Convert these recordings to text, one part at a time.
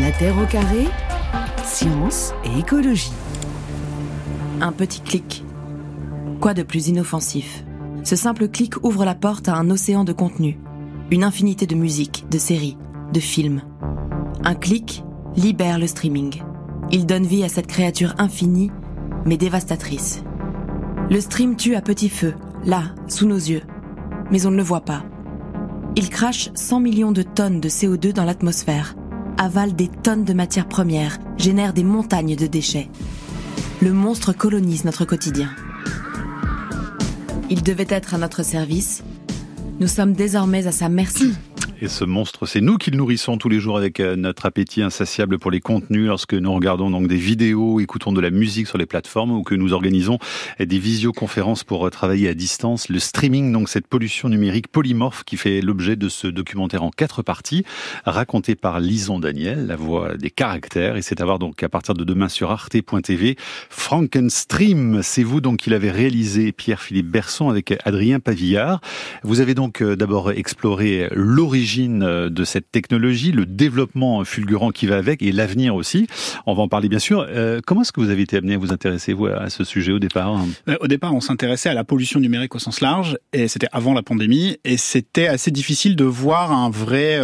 La Terre au carré, science et écologie. Un petit clic. Quoi de plus inoffensif? Ce simple clic ouvre la porte à un océan de contenu, une infinité de musique, de séries, de films. Un clic libère le streaming. Il donne vie à cette créature infinie, mais dévastatrice. Le stream tue à petit feu, là, sous nos yeux. Mais on ne le voit pas. Il crache 100 millions de tonnes de CO2 dans l'atmosphère, avale des tonnes de matières premières, génère des montagnes de déchets. Le monstre colonise notre quotidien. Il devait être à notre service. Nous sommes désormais à sa merci. Et ce monstre, c'est nous qui le nourrissons tous les jours avec euh, notre appétit insatiable pour les contenus lorsque nous regardons donc des vidéos, écoutons de la musique sur les plateformes ou que nous organisons des visioconférences pour euh, travailler à distance. Le streaming, donc cette pollution numérique polymorphe qui fait l'objet de ce documentaire en quatre parties, raconté par Lison Daniel, la voix des caractères. Et c'est à voir donc à partir de demain sur arte.tv. Frankenstream, c'est vous donc qui l'avez réalisé, Pierre-Philippe Berson avec Adrien Pavillard. Vous avez donc euh, d'abord exploré l'origine euh, de cette technologie, le développement fulgurant qui va avec et l'avenir aussi. On va en parler bien sûr. Euh, comment est-ce que vous avez été amené à vous intéresser vous à ce sujet au départ? Euh, Au départ, on s'intéressait à la pollution numérique au sens large et c'était avant la pandémie et c'était assez difficile de voir un vrai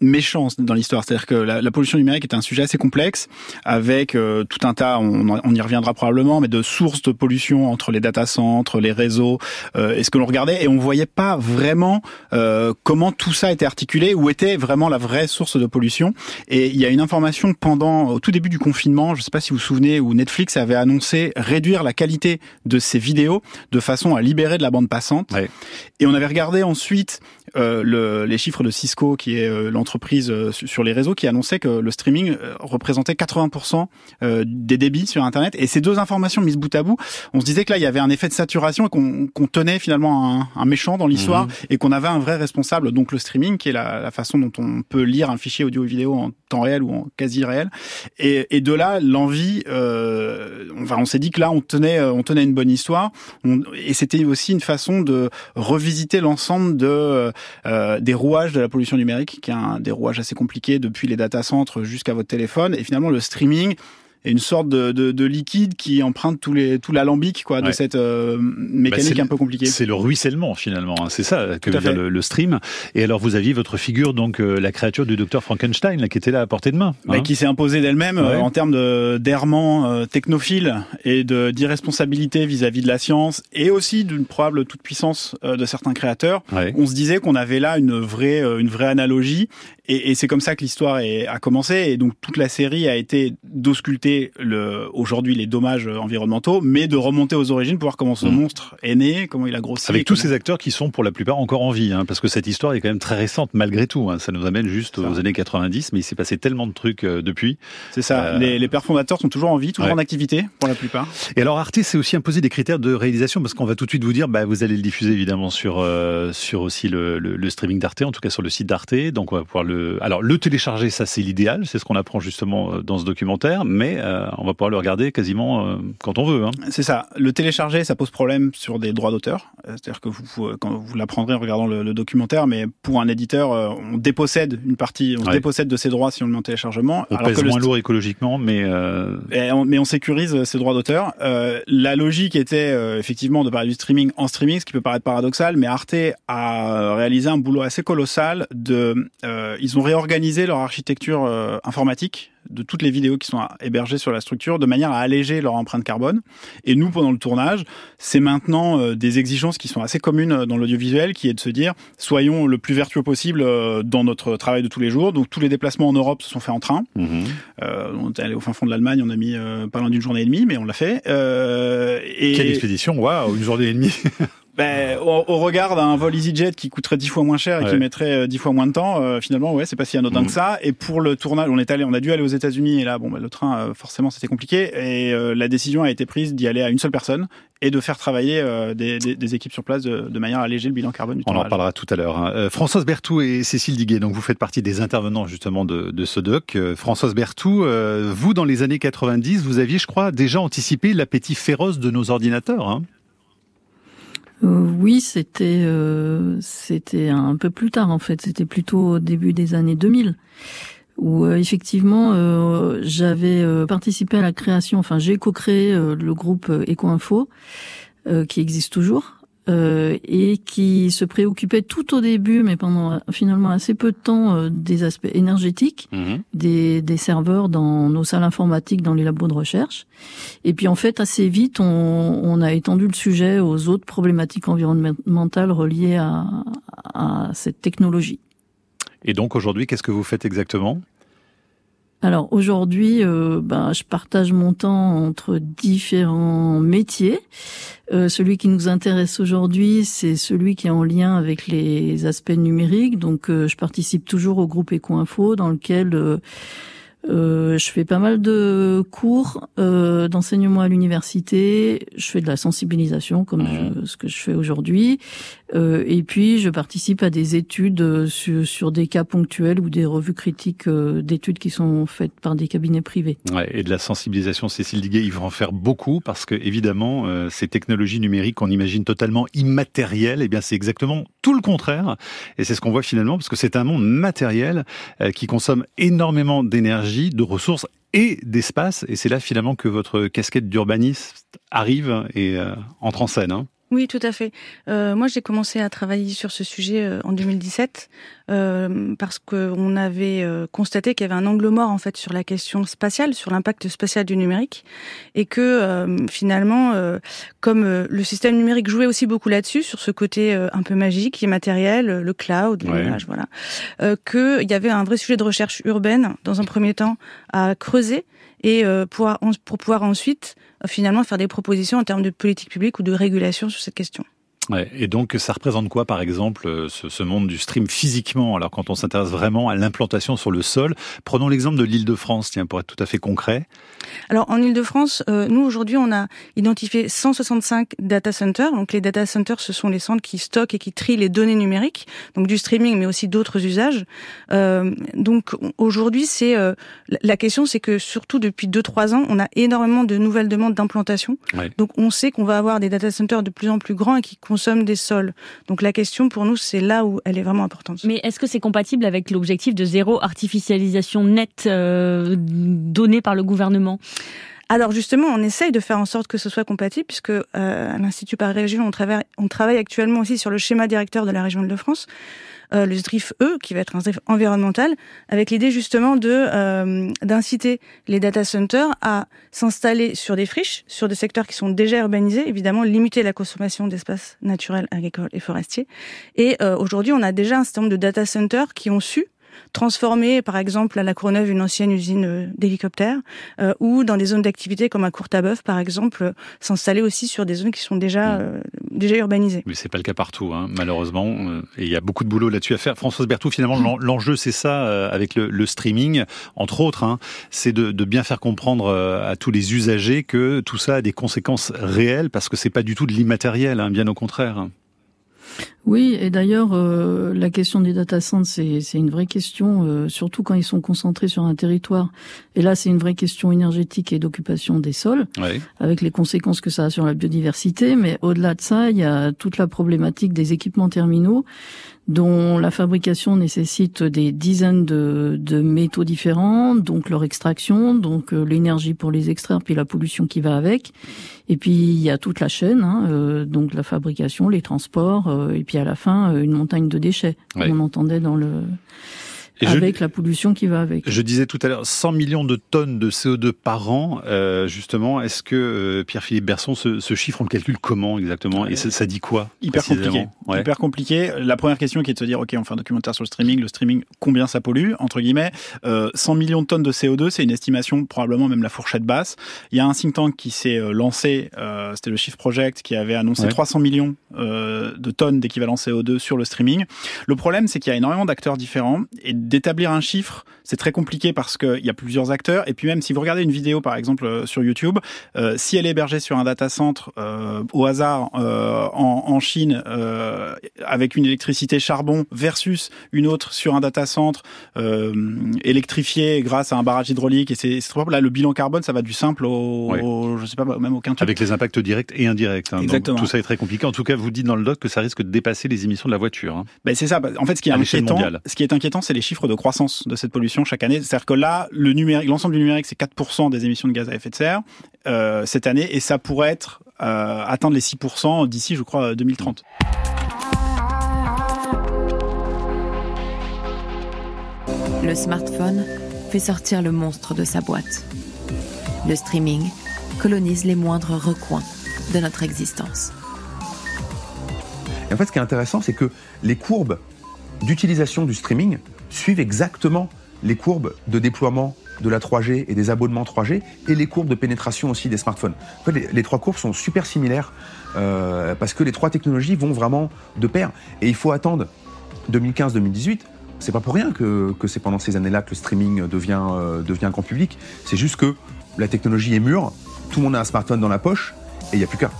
méchant dans l'histoire. C'est-à-dire que la, pollution numérique est un sujet assez complexe avec tout un tas, on, y reviendra probablement, mais de sources de pollution entre les data centres, les réseaux et ce que l'on regardait et on voyait pas vraiment comment tout ça était articulé où était vraiment la vraie source de pollution. Et il y a une information pendant, au tout début du confinement, je ne sais pas si vous vous souvenez, où Netflix avait annoncé réduire la qualité de ses vidéos de façon à libérer de la bande passante. Et on avait regardé ensuite euh, le, les chiffres de Cisco, qui est euh, l'entreprise euh, sur les réseaux, qui annonçait que le streaming représentait 80% des débits sur Internet. Et ces deux informations mises bout à bout, on se disait que là, il y avait un effet de saturation et qu'on tenait finalement un, un méchant dans l'histoire mhm. et qu'on avait un vrai responsable, donc le streaming, qui est la, la, façon dont on peut lire un fichier audio vidéo en temps réel ou en quasi réel. Et, et de là, l'envie, euh, enfin, on s'est dit que là, on tenait, on tenait une bonne histoire. et c'était aussi une façon de revisiter l'ensemble de euh, des rouages de la pollution numérique, qui est un des rouages assez compliqués depuis les data centres jusqu'à votre téléphone. Et finalement, le streaming, une sorte de, de, de, liquide qui emprunte tous les, tout l'alambic quoi, de cette euh, mécanique bah, un peu compliquée. C'est le ruissellement finalement, hein. c'est ça que veut dire le, stream. Et alors vous aviez votre figure, donc euh, la créature du docteur Frankenstein, là, qui était là à portée de main. Bah, hein. qui s'est imposée d'elle-même euh, en termes d'errement technophile et d'irresponsabilité vis-à-vis de la science et aussi d'une probable toute puissance de certains créateurs. On se disait qu'on avait là une vraie, une vraie analogie et, et c'est comme ça que l'histoire a commencé. Et donc toute la série a été d'ausculter le, aujourd'hui les dommages environnementaux, mais de remonter aux origines pour voir comment ce mm. monstre est né, comment il a grossi. Avec tous ces acteurs qui sont pour la plupart encore en vie, hein, parce que cette histoire est quand même très récente malgré tout. Hein. Ça nous amène juste aux années 90, mais il s'est passé tellement de trucs euh, depuis. C'est ça. Euh, les, les, pères fondateurs sont toujours en vie, toujours en activité pour la plupart. Et alors Arte s'est aussi imposé des critères de réalisation, parce qu'on va tout de suite vous dire, bah, vous allez le diffuser évidemment sur euh, sur aussi le, le, le streaming d'Arte, en tout cas sur le site d'Arte. Donc on va pouvoir le alors le télécharger, ça c'est l'idéal, c'est ce qu'on apprend justement euh, dans ce documentaire, mais euh, on va pouvoir le regarder quasiment euh, quand on veut. Hein. C'est ça. Le télécharger, ça pose problème sur des droits d'auteur, c'est-à-dire que vous, quand vous l'apprendrez en regardant le, documentaire, mais pour un éditeur, on dépossède une partie, on se dépossède de ses droits si on le met en téléchargement. On pèse moins lourd écologiquement, mais on, mais on sécurise ses droits d'auteur. la logique était effectivement de parler du streaming en streaming, ce qui peut paraître paradoxal, mais Arte a réalisé un boulot assez colossal de ils ont réorganisé leur architecture euh, informatique de toutes les vidéos qui sont hébergées sur la structure de manière à alléger leur empreinte carbone. Et nous, pendant le tournage, c'est maintenant euh, des exigences qui sont assez communes euh, dans l'audiovisuel, qui est de se dire, soyons le plus vertueux possible dans notre travail de tous les jours. Donc tous les déplacements en Europe se sont faits en train. Mmh. on est allé au fin fond de l'Allemagne, on a mis pas loin d'une journée et demie, mais on l'a fait. et... Quelle expédition, waouh, une journée et demie Ben, au, regard d'un vol EasyJet qui coûterait dix fois moins cher et qui mettrait euh, dix fois moins de temps, euh, finalement, ouais, c'est pas si anodin mm. que ça. Et pour le tournage, on est allé, on a dû aller aux États-Unis et là, bon, ben, le train, euh, forcément, c'était compliqué. Et la décision a été prise d'y aller à une seule personne et de faire travailler des, des, des, équipes sur place de, de, manière à alléger le bilan carbone du On en parlera tout à l'heure. Hein. Françoise Berthou et Cécile Diguet, donc vous faites partie des intervenants justement de, de ce doc. Françoise Berthou, vous, dans les années 90, vous aviez, je crois, déjà anticipé l'appétit féroce de nos ordinateurs. Hein euh, oui, c'était euh, c'était un peu plus tard en fait. C'était plutôt au début des années 2000. où effectivement j'avais participé à la création, enfin j'ai co-créé le groupe Ecoinfo qui existe toujours euh, et qui se préoccupait tout au début, mais pendant finalement assez peu de temps, euh, des aspects énergétiques, mhm. des, des, serveurs dans nos salles informatiques, dans les labos de recherche. Et puis en fait, assez vite, on, on a étendu le sujet aux autres problématiques environnementales reliées à, à cette technologie. Et donc aujourd'hui, qu'est-ce que vous faites exactement? Alors aujourd'hui, euh, ben, je partage mon temps entre différents métiers. Euh, celui qui nous intéresse aujourd'hui, c'est celui qui est en lien avec les aspects numériques. Donc euh, je participe toujours au groupe Ecoinfo dans lequel euh, je fais pas mal de cours euh, d'enseignement à l'université. Je fais de la sensibilisation, comme ce que je fais aujourd'hui. Euh, et puis, je participe à des études euh, sur, sur des cas ponctuels ou des revues critiques euh, d'études qui sont faites par des cabinets privés. Ouais, et de la sensibilisation, Cécile Diguet, il va en faire beaucoup parce que, évidemment, ces technologies numériques qu'on imagine totalement immatérielles, eh bien, c'est exactement tout le contraire. Et c'est ce qu'on voit finalement parce que c'est un monde matériel qui consomme énormément d'énergie de ressources et d'espace. Et c'est là finalement que votre casquette d'urbaniste arrive et euh, entre en scène. Hein. Oui, tout à fait. Euh, moi, j'ai commencé à travailler sur ce sujet euh, en 2017 euh, parce qu'on avait euh, constaté qu'il y avait un angle mort en fait sur la question spatiale, sur l'impact spatial du numérique, et que euh, finalement, comme le système numérique jouait aussi beaucoup là-dessus, sur ce côté un peu magique, immatériel, le cloud, l'image, voilà, qu'il y avait un vrai sujet de recherche urbaine dans un premier temps à creuser et pour, pour pouvoir ensuite finalement faire des propositions en termes de politique publique ou de régulation sur cette question. Ouais, et donc, ça représente quoi, par exemple, euh, ce, ce monde du stream physiquement Alors, quand on s'intéresse vraiment à l'implantation sur le sol, prenons l'exemple de l'Île-de-France, tiens, pour être tout à fait concret. Alors, en Île-de-France, euh, nous, aujourd'hui, on a identifié 165 data centers. Donc, les data centers, ce sont les centres qui stockent et qui trient les données numériques, donc du streaming, mais aussi d'autres usages. Euh, donc, aujourd'hui, c'est euh, la question, c'est que surtout depuis 2-3 ans, on a énormément de nouvelles demandes d'implantation. Donc, on sait qu'on va avoir des data centers de plus en plus grands et qui consomment des sols. Donc la question pour nous, c'est là où elle est vraiment importante. Mais est-ce que c'est compatible avec l'objectif de zéro artificialisation nette euh, donné par le gouvernement? Alors justement, on essaye de faire en sorte que ce soit compatible, puisque euh, à l'Institut Paris Région, on travaille, on travaille actuellement aussi sur le schéma directeur de la région de France. Euh, le SDRIF E, qui va être un SDRIF environnemental, avec l'idée justement de euh, d'inciter les data centers à s'installer sur des friches, sur des secteurs qui sont déjà urbanisés, évidemment limiter la consommation d'espaces naturels, agricoles et forestiers. Et euh, aujourd'hui, on a déjà un certain nombre de data centers qui ont su transformer, par exemple, à la Courneuve, une ancienne usine euh, d'hélicoptères, euh, ou dans des zones d'activité comme à Courtabœuf, par exemple, s'installer aussi sur des zones qui sont déjà, mm. euh, déjà urbanisées. Mais c'est pas le cas partout, hein, malheureusement. Et il y a beaucoup de boulot là-dessus à faire. Françoise Berthoud, finalement, l'enjeu, c'est ça, avec le, le, streaming, entre autres, hein, c'est de, de, bien faire comprendre à tous les usagers que tout ça a des conséquences réelles, parce que c'est pas du tout de l'immatériel, hein, bien au contraire. Oui, et d'ailleurs, euh, la question des data centers, c'est une vraie question, euh, surtout quand ils sont concentrés sur un territoire. Et là, c'est une vraie question énergétique et d'occupation des sols, avec les conséquences que ça a sur la biodiversité. Mais au-delà de ça, il y a toute la problématique des équipements terminaux dont la fabrication nécessite des dizaines de, de métaux différents, donc leur extraction, donc euh, l'énergie pour les extraire, puis la pollution qui va avec. Et puis il y a toute la chaîne, hein, euh, donc la fabrication, les transports, euh, et puis à la fin une montagne de déchets, comme on entendait dans le avec la pollution qui va avec. Je disais tout à l'heure 100 millions de tonnes de CO2 par an. Euh, justement, est-ce que euh, Pierre-Philippe Berson, ce, ce, chiffre, on le calcule comment exactement? Et ça, ça, dit quoi Hyper compliqué. Hyper compliqué. La première question qui est de se dire, ok, on fait un documentaire sur le streaming. Le streaming, combien ça pollue Entre guillemets, euh, 100 millions de tonnes de CO2, c'est une estimation probablement même la fourchette basse. Il y a un think tank qui s'est euh, lancé, euh, c'était le Shift Project, qui avait annoncé 300 millions de tonnes d'équivalent CO2 sur le streaming. Le problème, c'est qu'il y a énormément d'acteurs différents et d'établir un chiffre, c'est très compliqué parce qu'il y a plusieurs acteurs. Et puis même si vous regardez une vidéo, par exemple, euh, sur YouTube, euh, si elle est hébergée sur un data center euh, au hasard euh, en, en, Chine euh, avec une électricité charbon versus une autre sur un data center électrifié grâce à un barrage hydraulique, et c'est là le bilan carbone, ça va du simple au, je sais pas, même aucun truc. Avec les impacts directs et indirects. Hein. Exactement. tout ça est très compliqué. En tout cas, vous dites dans le doc que ça risque de dépasser les émissions de la voiture. Hein. Ben c'est ça. En fait, ce qui est inquiétant, ce qui est inquiétant, c'est les chiffres chiffre de croissance de cette pollution chaque année. C'est-à-dire que là, le numérique, l'ensemble du numérique, c'est 4% des émissions de gaz à effet de serre euh, cette année, et ça pourrait être euh, atteindre les 6% d'ici, je crois, 2030. Le smartphone fait sortir le monstre de sa boîte. Le streaming colonise les moindres recoins de notre existence. Et en fait, ce qui est intéressant, c'est que les courbes d'utilisation du streaming suivent exactement les courbes de déploiement de la 3G et des abonnements 3G et les courbes de pénétration aussi des smartphones. En fait, les, trois courbes sont super similaires euh, parce que les trois technologies vont vraiment de pair. Et il faut attendre 2015-2018. C'est pas pour rien que, que c'est pendant ces années-là que le streaming devient, euh, devient grand public. C'est juste que la technologie est mûre, tout le monde a un smartphone dans la poche et il n'y a plus qu'à.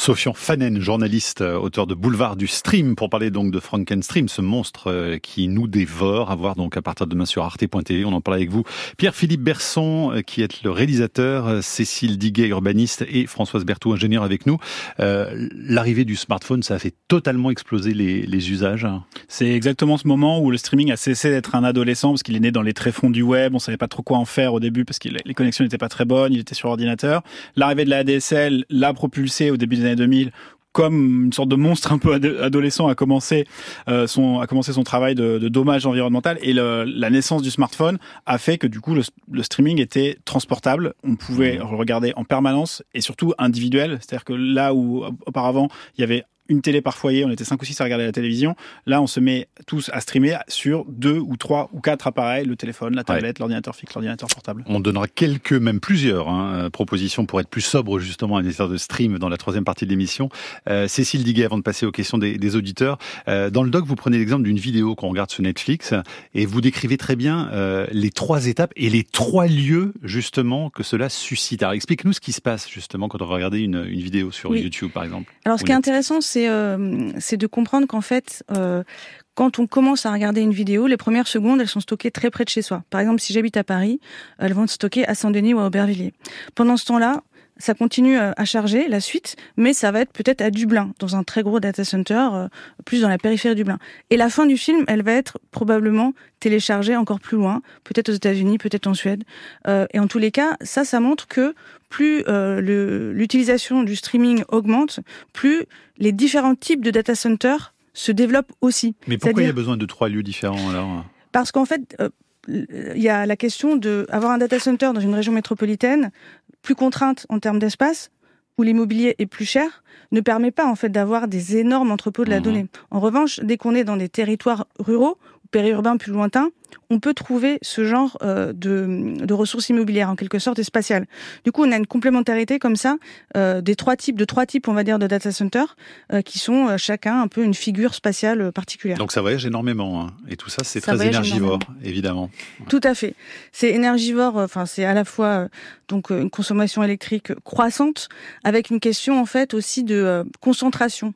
Sofian Fanen, journaliste, euh, auteur de Boulevard du Stream, pour parler donc de Frankenstream, ce monstre euh, qui nous dévore, à voir donc à partir de demain sur arte.tv, on en parle avec vous. Pierre-Philippe Berson, euh, qui est le réalisateur, Cécile Diguet, urbaniste, et Françoise Berthoud, ingénieur avec nous. L'arrivée du smartphone, ça a fait totalement exploser les, les usages. C'est exactement ce moment où le streaming a cessé d'être un adolescent, parce qu'il est né dans les tréfonds du web, on savait pas trop quoi en faire au début, parce que les connexions n'étaient pas très bonnes, il était sur ordinateur. L'arrivée de la ADSL l'a propulsé au début des années 2000 comme une sorte de monstre un peu adolescent a commencé euh, son a commencé son travail de, de dommage environnemental et le, la naissance du smartphone a fait que du coup le, le streaming était transportable, on pouvait mmh. regarder en permanence et surtout individuel, c'est-à-dire que là où auparavant il y avait une télé par foyer, on était cinq ou six à regarder la télévision. Là, on se met tous à streamer sur deux ou trois ou quatre appareils, le téléphone, la tablette, l'ordinateur fixe, l'ordinateur portable. On donnera quelques, même plusieurs hein, euh, propositions pour être plus sobre justement à l'histoire de stream dans la troisième partie de l'émission. Euh, Cécile Diguet, avant de passer aux questions des, des auditeurs, euh, dans le doc, vous prenez l'exemple d'une vidéo qu'on regarde sur Netflix et vous décrivez très bien euh, les trois étapes et les trois lieux justement que cela suscite. Alors explique-nous ce qui se passe justement quand on va regarder une, une vidéo sur YouTube par exemple. Alors ce qui est intéressant, c'est euh, c'est de comprendre qu'en fait, euh, quand on commence à regarder une vidéo, les premières secondes, elles sont stockées très près de chez soi. Par exemple, si j'habite à Paris, elles vont être stockées à Saint-Denis ou à Aubervilliers. Pendant ce temps-là, ça continue euh, à charger la suite, mais ça va être peut-être à Dublin, dans un très gros data center, plus dans la périphérie de Dublin. Et la fin du film, elle va être probablement téléchargée encore plus loin, peut-être aux États-Unis, peut-être en Suède. et en tous les cas, ça, ça montre que plus euh, l'utilisation du streaming augmente, plus les différents types de data centers se développent aussi. Mais pourquoi il y a besoin de trois lieux différents alors? Parce qu'en fait, euh, il y a la question de avoir un data center dans une région métropolitaine plus contrainte en termes d'espace, où l'immobilier est plus cher, ne permet pas en fait d'avoir des énormes entrepôts de la mmh. donnée. En revanche, dès qu'on est dans des territoires ruraux périurbain plus lointain, on peut trouver ce genre euh, de, de, ressources immobilières en quelque sorte et spatiales. Du coup, on a une complémentarité comme ça euh, des trois types, de trois types, on va dire, de data centers euh, qui sont chacun un peu une figure spatiale particulière. Donc ça voyage énormément, hein. et tout ça, c'est très énergivore, évidemment. Tout à fait. C'est énergivore. Enfin, c'est à la fois donc une consommation électrique croissante avec une question en fait aussi de concentration.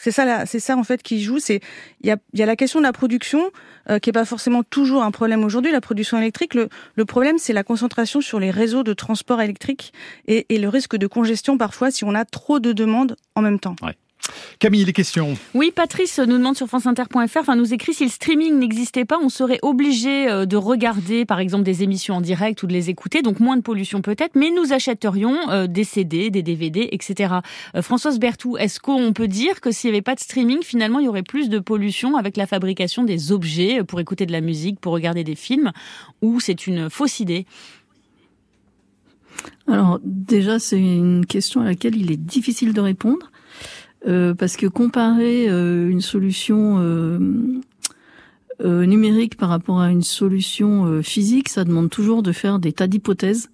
C'est ça, c'est ça en fait qui joue. C'est il y a, y a la question de la production euh, qui est pas forcément toujours un problème aujourd'hui. La production électrique, le, le problème c'est la concentration sur les réseaux de transport électrique et, et, le risque de congestion parfois si on a trop de demandes en même temps. Ouais. Camille, les questions. Oui, Patrice nous demande sur franceinter.fr, enfin nous écrit si le streaming n'existait pas, on serait obligé euh, de regarder par exemple des émissions en direct ou de les écouter, donc moins de pollution peut-être, mais nous achèterions euh, des CD, des DVD, etc. Euh, Françoise Berthoud, est-ce qu'on peut dire que s'il n'y avait pas de streaming, finalement il y aurait plus de pollution avec la fabrication des objets pour écouter de la musique, pour regarder des films, ou c'est une fausse idée? Alors déjà, c'est une question à laquelle il est difficile de répondre. Euh, parce que comparer euh, une solution euh, numérique par rapport à une solution physique, ça demande toujours de faire des tas d'hypothèses.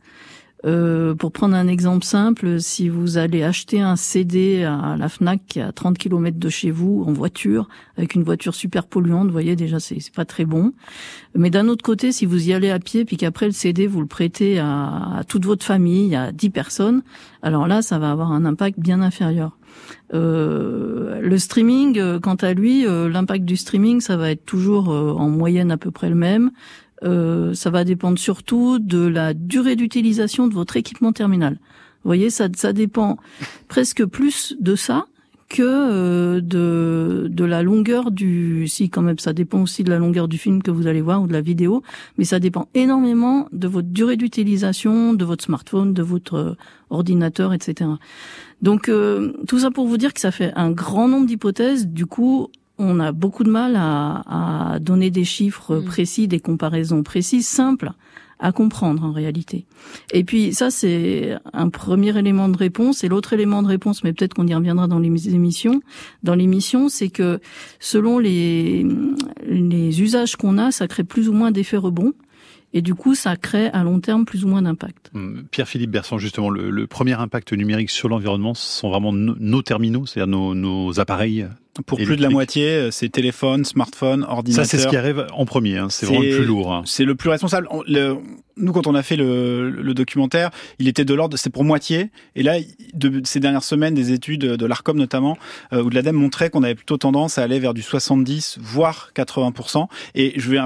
pour prendre un exemple simple, si vous allez acheter un CD à la Fnac à 30 km de chez vous en voiture, avec une voiture super polluante, vous voyez déjà c'est pas très bon. Mais d'un autre côté, si vous y allez à pied puis qu'après le CD vous le prêtez à, à toute votre famille, à 10 personnes, alors là ça va avoir un impact bien inférieur. Euh, le streaming, euh, quant à lui, euh, l'impact du streaming, ça va être toujours en moyenne à peu près le même. ça va dépendre surtout de la durée d'utilisation de votre équipement terminal. Vous voyez, ça, ça dépend presque plus de ça que euh, de de la longueur du si quand même ça dépend aussi de la longueur du film que vous allez voir ou de la vidéo mais ça dépend énormément de votre durée d'utilisation de votre smartphone de votre euh, ordinateur etc donc euh, tout ça pour vous dire que ça fait un grand nombre d'hypothèses du coup on a beaucoup de mal à, à donner des chiffres mmh. précis des comparaisons précises simples à comprendre en réalité. Et puis ça, c'est un premier élément de réponse. Et l'autre élément de réponse, mais peut-être qu'on y reviendra dans les émissions, dans l'émission, c'est que selon les, usages qu'on a, ça crée plus ou moins d'effets rebonds. Et du coup, ça crée à long terme plus ou moins d'impact. Hum, Pierre-Philippe Berson, justement, le, premier impact numérique sur l'environnement, ce sont vraiment nos, terminaux, c'est-à-dire nos appareils pour plus de la moitié, euh, c'est téléphone, smartphone, ordinateur. Ça, c'est ce qui arrive en premier. Hein. C'est vraiment le plus lourd. Hein. C'est le plus responsable. Le, nous, quand on a fait le, le documentaire, il était de l'ordre, c'est pour moitié. Et là, de, ces dernières semaines, des études de l'Arcom notamment, euh, ou de l'ADEME montraient qu'on avait plutôt tendance à aller vers du 70, voire 80%. Et je vais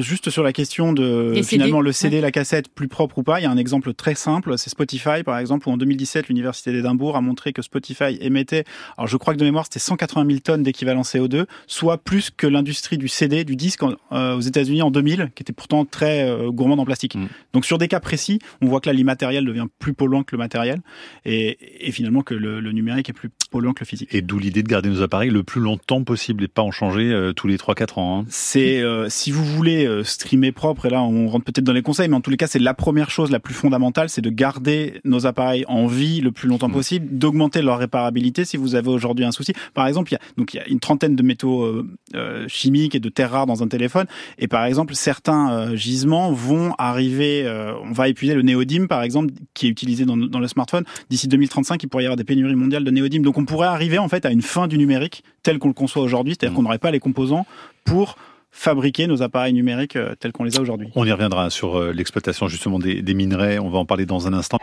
juste sur la question de finalement le CD, la cassette, plus propre ou pas. Il y a un exemple très simple, c'est Spotify, par exemple, où en 2017, l'université d'Édimbourg a montré que Spotify émettait, alors je crois que de mémoire, c'était 180 000 tonnes d'équivalent CO2, soit plus que l'industrie du CD, du disque euh, aux États-Unis en 2000, qui était pourtant très euh, gourmande en plastique. Mm. Donc sur des cas précis, on voit que là l'immatériel devient plus polluant que le matériel, et, et finalement que le, le, numérique est plus polluant que le physique. Et d'où l'idée de garder nos appareils le plus longtemps possible et pas en changer euh, tous les 3-4 ans. Hein. C'est si vous voulez streamer propre, et là on rentre peut-être dans les conseils, mais en tous les cas c'est la première chose la plus fondamentale, c'est de garder nos appareils en vie le plus longtemps mm. possible, d'augmenter leur réparabilité si vous avez aujourd'hui un souci. Par exemple, il y a, donc il y a une trentaine de métaux euh, euh, chimiques et de terres rares dans un téléphone. Et par exemple, certains euh, gisements vont arriver, on va épuiser le néodyme, par exemple, qui est utilisé dans, dans le smartphone. D'ici 2035, il pourrait y avoir des pénuries mondiales de néodyme. Donc on pourrait arriver en fait à une fin du numérique tel qu'on le conçoit aujourd'hui, c'est-à-dire mmh. qu'on n'aurait pas les composants pour fabriquer nos appareils numériques tels qu'on les a aujourd'hui. On y reviendra sur l'exploitation justement des, des minerais, on va en parler dans un instant.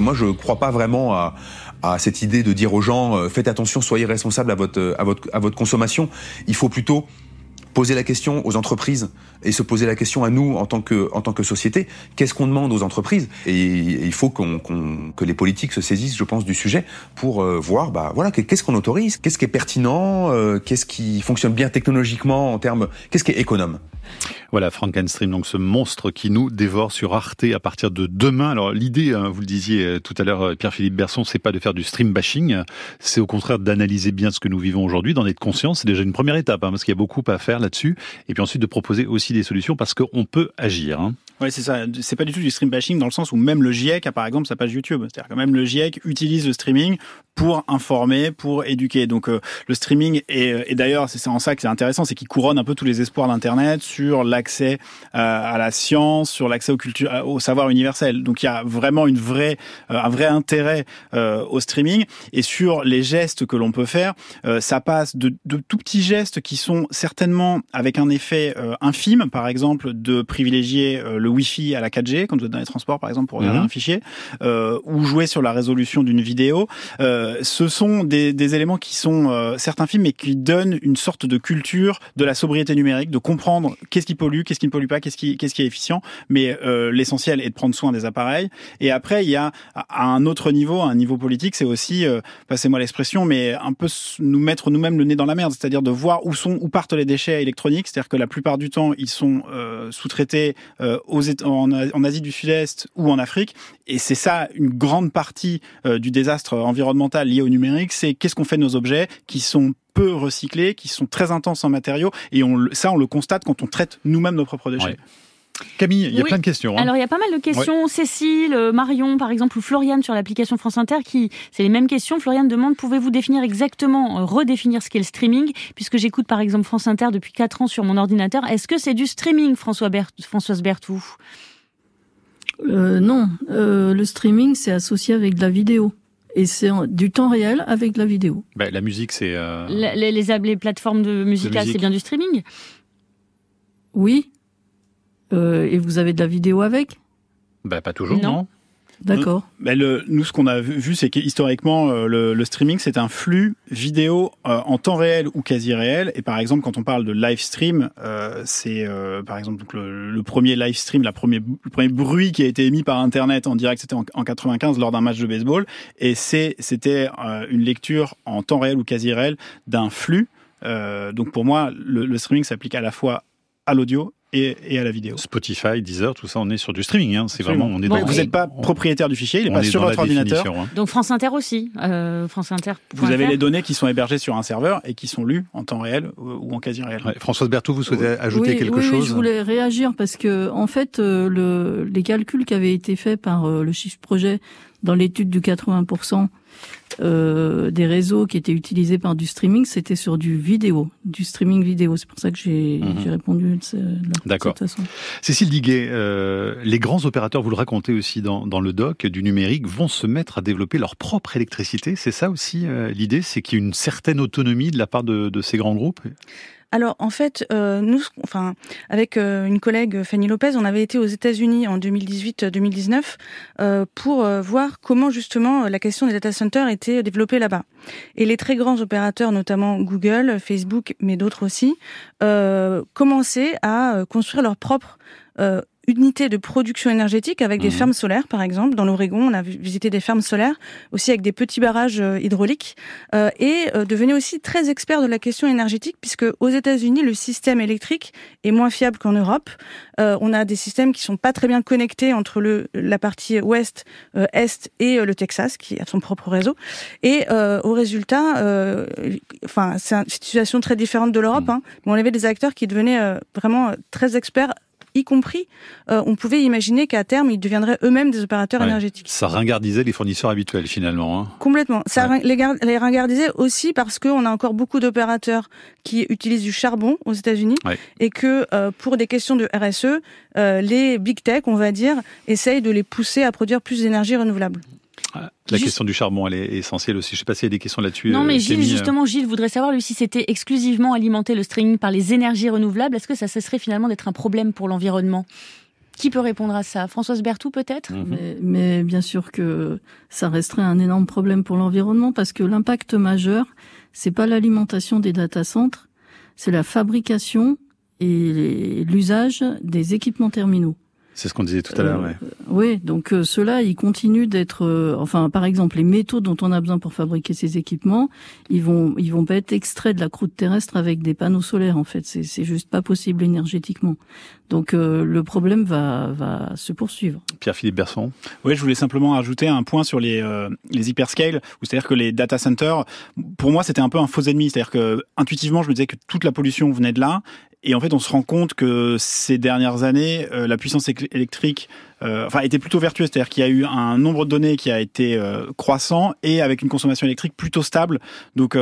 Moi, je ne crois pas vraiment à, cette idée de dire aux gens euh, faites attention, soyez responsables à votre consommation. Il faut plutôt poser la question aux entreprises et se poser la question à nous en tant que, en tant que société. Qu'est-ce qu'on demande aux entreprises? Et, il faut qu'on, que les politiques se saisissent, je pense, du sujet pour euh, voir, bah voilà, qu'est-ce qu'on autorise, qu'est-ce qui est pertinent, euh, qu'est-ce qui fonctionne bien technologiquement en termes, qu'est-ce qui est économe? Voilà, Frankenstein, donc ce monstre qui nous dévore sur Arte à partir de demain. Alors l'idée, hein, vous le disiez euh, tout à l'heure, Pierre-Philippe Berson, c'est pas de faire du stream bashing, c'est au contraire d'analyser bien ce que nous vivons aujourd'hui, d'en être conscient. C'est déjà une première étape, hein, parce qu'il y a beaucoup à faire là-dessus. Et puis ensuite de proposer aussi des solutions, parce qu'on peut agir. Hein. Oui, c'est ça. C'est pas du tout du stream bashing dans le sens où même le GIEC a par exemple sa page YouTube. C'est-à-dire que même le GIEC utilise le streaming pour informer, pour éduquer. Donc euh, le streaming et, et d'ailleurs c'est en ça que c'est intéressant, c'est qu'il couronne un peu tous les espoirs d'internet sur l'accès euh, à la science, sur l'accès au au savoir universel. Donc il y a vraiment une vraie, euh, un vrai intérêt au streaming et sur les gestes que l'on peut faire, ça passe de, de, tout petits gestes qui sont certainement avec un effet infime, par exemple de privilégier le Wi-Fi à la 4G quand vous êtes dans les transports par exemple pour regarder mhm. un fichier, ou jouer sur la résolution d'une vidéo. Euh, ce sont des, des, éléments qui sont euh, certains films, mais qui donnent une sorte de culture de la sobriété numérique, de comprendre qu'est-ce qui pollue, qu'est-ce qui ne pollue pas, qu'est-ce qui, qu'est-ce qui est efficient. Mais euh, l'essentiel est de prendre soin des appareils. Et après, il y a à un autre niveau, un niveau politique, c'est aussi, passez-moi l'expression, mais un peu nous mettre nous-mêmes le nez dans la merde, c'est-à-dire de voir où sont, où partent les déchets électroniques. C'est-à-dire que la plupart du temps, ils sont sous-traités aux, en, en Asie du Sud-Est ou en Afrique. Et c'est ça une grande partie du désastre environnemental lié au numérique, c'est qu'est-ce qu'on fait de nos objets qui sont peu recyclés, qui sont très intenses en matériaux, et on, ça, on le constate quand on traite nous-mêmes nos propres déchets. Camille, il y a plein de questions. Hein. Alors il y a pas mal de questions. Cécile, euh, Marion, par exemple, ou Floriane sur l'application France Inter, qui c'est les mêmes questions. Floriane demande pouvez-vous définir exactement, euh, redéfinir ce qu'est le streaming, puisque j'écoute par exemple France Inter depuis 4 ans sur mon ordinateur. Est-ce que c'est du streaming, François Françoise Berthoud? Euh, Non, le streaming c'est associé avec de la vidéo. Et c'est du temps réel avec la vidéo. Bah, la musique, c'est... Euh... Les, les, plateformes de musique, c'est bien du streaming Oui. Euh, et vous avez de la vidéo avec? Bah, Pas toujours, non. D'accord. Nous, ce qu'on a vu, c'est qu'historiquement, euh, le, le, streaming, c'est un flux vidéo euh, en temps réel ou quasi réel. Et par exemple, quand on parle de live stream, euh, c'est par exemple le, premier live stream, le premier bruit qui a été émis par Internet en direct, c'était en, en 95 lors d'un match de baseball. Et c'était une lecture en temps réel ou quasi réel d'un flux. donc pour moi, le streaming s'applique à la fois à l'audio et, à la vidéo. Spotify, Deezer, tout ça, on est sur du streaming. Hein. C'est vraiment, on est vous n'êtes pas propriétaire du fichier, il n'est pas sur votre ordinateur. Hein. Donc France Inter aussi, euh, France Inter. Vous avez les données qui sont hébergées sur un serveur et qui sont lues en temps réel ou en quasi réel. Françoise Berthoud, vous souhaitez ajouter quelque chose Oui, je voulais réagir parce que en fait, euh, le, les calculs qui avaient été faits par euh, le chiffre projet dans l'étude du 80 euh, des réseaux qui étaient utilisés par du streaming, c'était sur du vidéo, du streaming vidéo. C'est pour ça que j'ai mhm. répondu de, cette façon. Cécile Diguet, euh, les grands opérateurs, vous le racontez aussi dans, dans, le doc, du numérique, vont se mettre à développer leur propre électricité. C'est ça aussi euh, l'idée, c'est qu'il y ait une certaine autonomie de la part de, de ces grands groupes? Alors en fait, euh, nous, enfin, avec euh, une collègue Fanny Lopez, on avait été aux États-Unis en 2018-2019 euh, pour voir comment justement la question des data centers était développée là-bas. Et les très grands opérateurs, notamment Google, Facebook, mais d'autres aussi, commençaient à construire leur propre unité de production énergétique avec des mhm. fermes solaires, par exemple. Dans l'Oregon, on a visité des fermes solaires, aussi avec des petits barrages euh, hydrauliques, euh, et euh, devenait aussi très expert de la question énergétique, puisque aux États-Unis, le système électrique est moins fiable qu'en Europe. Euh, on a des systèmes qui sont pas très bien connectés entre le la partie ouest, est et le Texas, qui a son propre réseau. Et au résultat, enfin, c'est une situation très différente de l'Europe. Mhm. Hein, mais on avait des acteurs qui devenaient vraiment très experts y compris, euh, on pouvait imaginer qu'à terme, ils deviendraient eux-mêmes des opérateurs énergétiques. Ça ringardisait les fournisseurs habituels finalement. Hein. Complètement. Ça les, les, ringardisait aussi parce qu'on a encore beaucoup d'opérateurs qui utilisent du charbon aux États-Unis et que euh, pour des questions de RSE, euh, les big tech, on va dire, essayent de les pousser à produire plus d'énergie renouvelable. La question du charbon, elle est essentielle aussi. Je ne sais pas s'il y a des questions là-dessus. Non, mais euh, Gilles, justement, Gilles voudrait savoir, lui, si c'était exclusivement alimenté le streaming par les énergies renouvelables, est-ce que ça cesserait finalement d'être un problème pour l'environnement? Qui peut répondre à ça? Françoise Berthoud peut-être? Mhm. mais, bien sûr que ça resterait un énorme problème pour l'environnement parce que l'impact majeur, c'est pas l'alimentation des data centres, c'est la fabrication et l'usage des équipements terminaux. C'est ce qu'on disait tout à l'heure. Ouais. Euh, oui, donc euh, ceux-là, ils continuent d'être, euh, enfin, par exemple, les métaux dont on a besoin pour fabriquer ces équipements, ils vont, ils vont pas être extraits de la croûte terrestre avec des panneaux solaires. En fait, c'est, c'est juste pas possible énergétiquement. Donc le problème va, va se poursuivre. Pierre-Philippe Berson. Oui, je voulais simplement ajouter un point sur les, les hyperscales, c'est-à-dire que les data centers, pour moi, c'était un peu un faux ennemi. C'est-à-dire que intuitivement, je me disais que toute la pollution venait de là, et en fait, on se rend compte que ces dernières années, euh, la puissance électrique euh, enfin, était plutôt vertueuse. C'est-à-dire qu'il y a eu un nombre de données qui a été euh, croissant et avec une consommation électrique plutôt stable. Donc,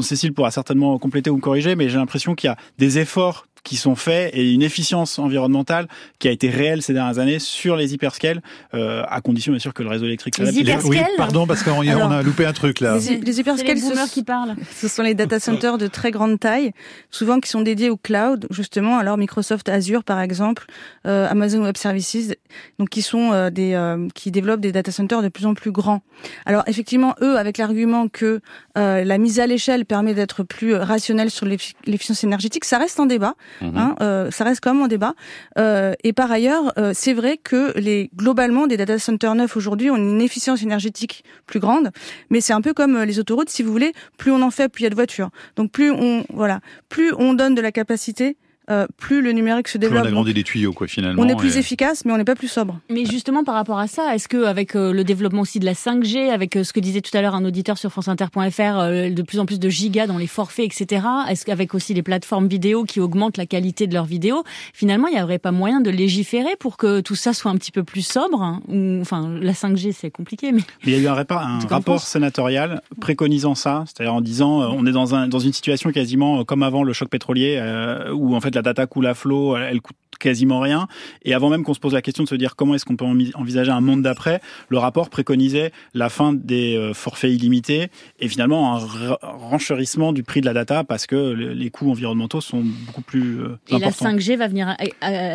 Cécile pourra certainement compléter ou corriger, mais j'ai l'impression qu'il y a des efforts qui sont faits et une efficience environnementale qui a été réelle ces dernières années sur les hyperscales, euh, à condition bien sûr que le réseau électrique les hyperscales Oui, pardon, parce qu'on a loupé un truc là. Les, les hyperscales, ce, qui parlent. ce sont les data centers de très grande taille, souvent qui sont dédiés au cloud, justement. Alors Microsoft Azure, par exemple, euh, Amazon Web Services, donc qui sont euh, des euh, qui développent des data centers de plus en plus grands. Alors effectivement, eux, avec l'argument que euh, la mise à l'échelle permet d'être plus rationnel sur l'efficience énergétique, ça reste en débat. Mhm. Hein, euh, ça reste quand même en débat. Euh, et par ailleurs, euh, c'est vrai que les globalement des data centers neufs aujourd'hui ont une efficience énergétique plus grande, mais c'est un peu comme les autoroutes. Si vous voulez, plus on en fait, plus il y a de voitures. Donc plus on voilà, plus on donne de la capacité, euh, plus le numérique se développe. Plus on agrandit les tuyaux, quoi, finalement. On est plus efficace, mais on n'est pas plus sobre. Mais justement, par rapport à ça, est-ce que avec euh, le développement aussi de la 5G, avec euh, ce que disait tout à l'heure un auditeur sur franceinter.fr, de plus en plus de gigas dans les forfaits, etc., est-ce qu'avec aussi les plateformes vidéo qui augmentent la qualité de leurs vidéos, finalement, il n'y aurait pas moyen de légiférer pour que tout ça soit un petit peu plus sobre hein, ou, Enfin, la 5G, c'est compliqué, mais... Il y a eu un, un rapport sénatorial préconisant ça, c'est-à-dire en disant on est dans, un, dans une situation quasiment comme avant le choc pétrolier, où en fait fait la data coule à flot, elle coûte quasiment rien. Et avant même qu'on se pose la question de se dire comment est-ce qu'on peut envisager un monde d'après, le rapport préconisait la fin des euh, forfaits illimités et finalement un renchérissement du prix de la data parce que les coûts environnementaux sont beaucoup plus euh, et importants. Et la 5G va venir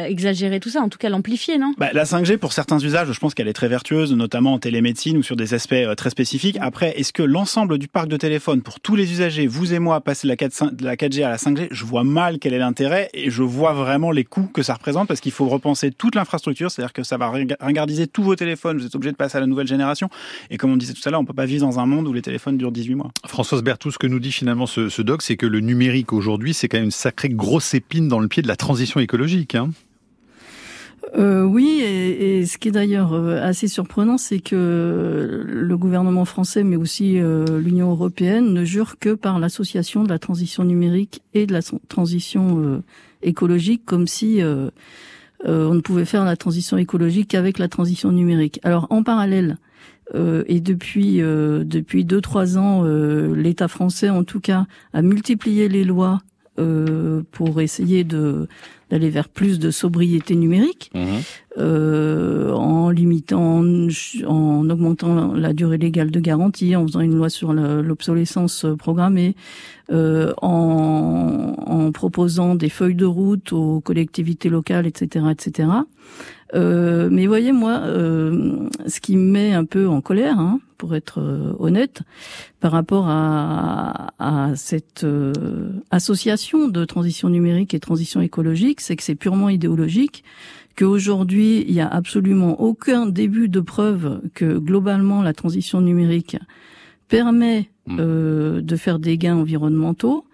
exagérer tout ça, en tout cas l'amplifier, non? Bah, La 5G, pour certains usages, je pense qu'elle est très vertueuse, notamment en télémédecine ou sur des aspects euh, très spécifiques. Après, est-ce que l'ensemble du parc de téléphone, pour tous les usagers, vous et moi, passer de la 4G à la 5G, je vois mal quel est l'intérêt et je vois vraiment les coûts que ça représente parce qu'il faut repenser toute l'infrastructure, c'est-à-dire que ça va ringardiser tous vos téléphones, vous êtes obligé de passer à la nouvelle génération. Et comme on disait tout à l'heure, on peut pas vivre dans un monde où les téléphones durent 18 mois. Françoise Berthoud, ce que nous dit finalement ce, doc, c'est que le numérique aujourd'hui, c'est quand même une sacrée grosse épine dans le pied de la transition écologique. Hein. Euh, oui, et, ce qui est d'ailleurs euh, assez surprenant, c'est que le gouvernement français, mais aussi euh, l'Union européenne, ne jure que par l'association de la transition numérique et de la transition écologique, comme si on ne pouvait faire la transition écologique qu'avec la transition numérique. Alors en parallèle, et depuis depuis deux trois ans, l'État français, en tout cas, a multiplié les lois pour essayer de d'aller vers plus de sobriété numérique, mhm. euh, en limitant, en augmentant la durée légale de garantie, en faisant une loi sur l'obsolescence programmée, euh, en, en, proposant des feuilles de route aux collectivités locales, etc., etc. Euh, mais voyez, moi, euh, ce qui me met un peu en colère, hein, pour être euh, honnête, par rapport à, à cette euh, association de transition numérique et transition écologique, c'est que c'est purement idéologique, qu'aujourd'hui, il n'y a absolument aucun début de preuve que globalement la transition numérique permet mmh. euh, de faire des gains environnementaux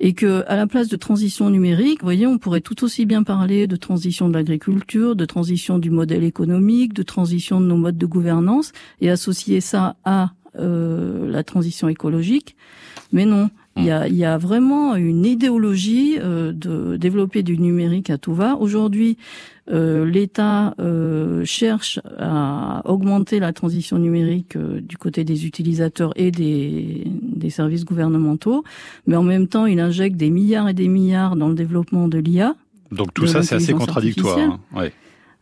et que à la place de transition numérique, voyez, on pourrait tout aussi bien parler de transition de l'agriculture, de transition du modèle économique, de transition de nos modes de gouvernance et associer ça à euh, la transition écologique. Mais non, il y a, il y a vraiment une idéologie euh, de développer du numérique à tout va. Aujourd'hui, euh, l'État euh, cherche à augmenter la transition numérique euh, du côté des utilisateurs et des, des services gouvernementaux, mais en même temps, il injecte des milliards et des milliards dans le développement de l'IA. Donc tout ça, c'est assez contradictoire. Hein. Ouais.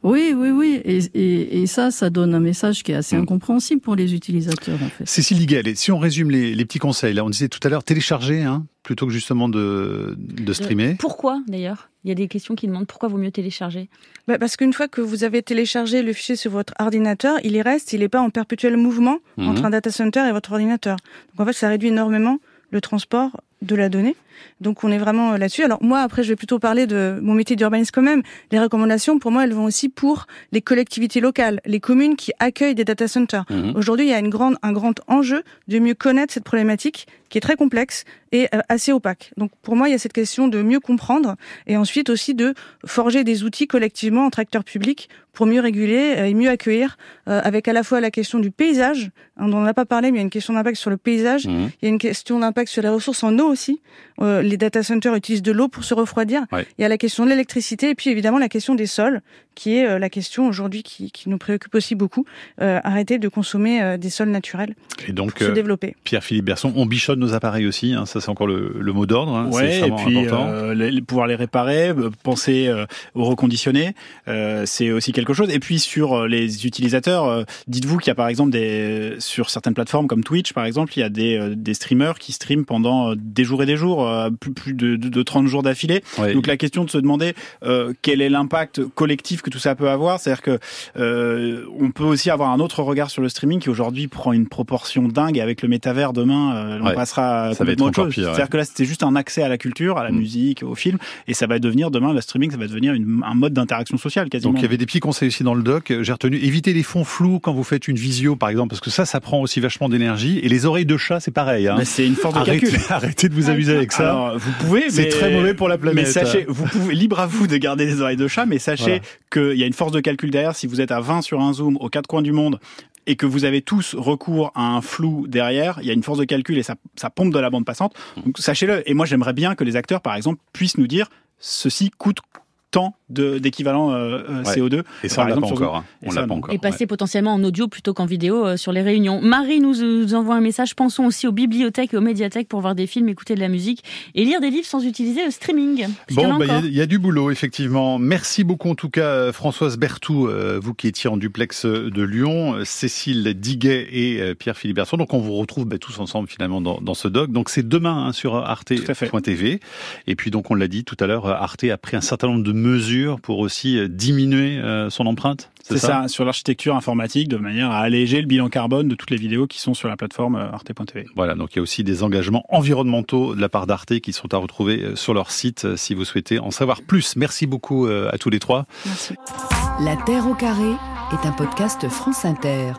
Oui, oui, oui. Et, et, et, ça, ça donne un message qui est assez mm. incompréhensible pour les utilisateurs, en fait. Cécile Liguel, si on résume les, les, petits conseils, là, on disait tout à l'heure télécharger, hein, plutôt que justement de, de streamer. Pourquoi, d'ailleurs? Il y a des questions qui demandent pourquoi vaut mieux télécharger? Bah Parce qu'une fois que vous avez téléchargé le fichier sur votre ordinateur, il y reste, il n'est pas en perpétuel mouvement entre un data center et votre ordinateur. Donc en fait, ça réduit énormément le transport de la donnée. Donc on est vraiment euh, là-dessus. Alors moi après je vais plutôt parler de mon métier d'urbaniste quand même. Les recommandations pour moi elles vont aussi pour les collectivités locales, les communes qui accueillent des data centers. Mhm. Aujourd'hui il y a une grande un grand enjeu de mieux connaître cette problématique qui est très complexe et euh, assez opaque. Donc pour moi il y a cette question de mieux comprendre et ensuite aussi de forger des outils collectivement entre acteurs publics pour mieux réguler euh, et mieux accueillir avec à la fois la question du paysage hein, dont on n'a pas parlé mais il y a une question d'impact sur le paysage, mhm. il y a une question d'impact sur les ressources en eau aussi. Euh, les data centers utilisent de l'eau pour se refroidir. Il y a la question de l'électricité et puis évidemment la question des sols, qui est euh, la question aujourd'hui qui, qui, nous préoccupe aussi beaucoup. Euh, arrêter de consommer des sols naturels et donc, pour se développer. Pierre-Philippe Berson, on bichonne nos appareils aussi, hein, ça c'est encore le, le, mot d'ordre. Hein, et puis les, pouvoir les réparer, penser au reconditionner, c'est aussi quelque chose. Et puis sur les utilisateurs, dites-vous qu'il y a par exemple des sur certaines plateformes comme Twitch par exemple, il y a des, des streamers qui streament pendant des jours et des jours euh, plus, plus de, de, 30 jours d'affilée. Donc la question de se demander euh, quel est l'impact collectif que tout ça peut avoir, c'est-à-dire que euh, on peut aussi avoir un autre regard sur le streaming qui aujourd'hui prend une proportion dingue avec le métavers demain, on passera ça va être autre chose. C'est-à-dire que là c'était juste un accès à la culture, à la mm. musique, au film, et ça va devenir demain le streaming, ça va devenir une, un mode d'interaction sociale quasiment. Donc il y avait des petits conseils aussi dans le doc. J'ai retenu éviter les fonds flous quand vous faites une visio par exemple, parce que ça, ça prend aussi vachement d'énergie. Et les oreilles de chat, c'est pareil. Hein. C'est une force de calcul. Arrêtez de vous amuser avec ça. Alors, vous pouvez, c'est très mauvais pour la planète. Mais sachez, vous pouvez, libre à vous de garder les oreilles de chat, mais sachez qu'il y a une force de calcul derrière. Si vous êtes à 20 sur un zoom aux quatre coins du monde et que vous avez tous recours à un flou derrière, il y a une force de calcul et ça, ça pompe de la bande passante. Donc sachez-le. Et moi, j'aimerais bien que les acteurs, par exemple, puissent nous dire ceci coûte tant d'équivalent CO2. Et ça, on l'a pas encore. Hein. On l'a pas encore. Et passer potentiellement en audio plutôt qu'en vidéo sur les réunions. Marie nous, envoie un message. Pensons aussi aux bibliothèques et aux médiathèques pour voir des films, écouter de la musique et lire des livres sans utiliser le streaming. Bon, bah, il y, a du boulot, effectivement. Merci beaucoup, en tout cas, Françoise Berthoud, vous qui étiez en duplex de Lyon, Cécile Diguet et Pierre-Philippe Berson. Donc, on vous retrouve bah, tous ensemble, finalement, dans, dans ce doc. Donc, c'est demain hein, sur arte.tv. Et puis, donc, on l'a dit tout à l'heure, Arte a pris un certain nombre de mesures pour aussi euh, diminuer euh, son empreinte. C'est ça, sur l'architecture informatique, de manière à alléger le bilan carbone de toutes les vidéos qui sont sur la plateforme euh, arte.tv. Voilà, donc il y a aussi des engagements environnementaux de la part d'Arte qui sont à retrouver sur leur site si vous souhaitez en savoir plus. Merci beaucoup à tous les trois. Merci. La Terre au carré est un podcast France Inter.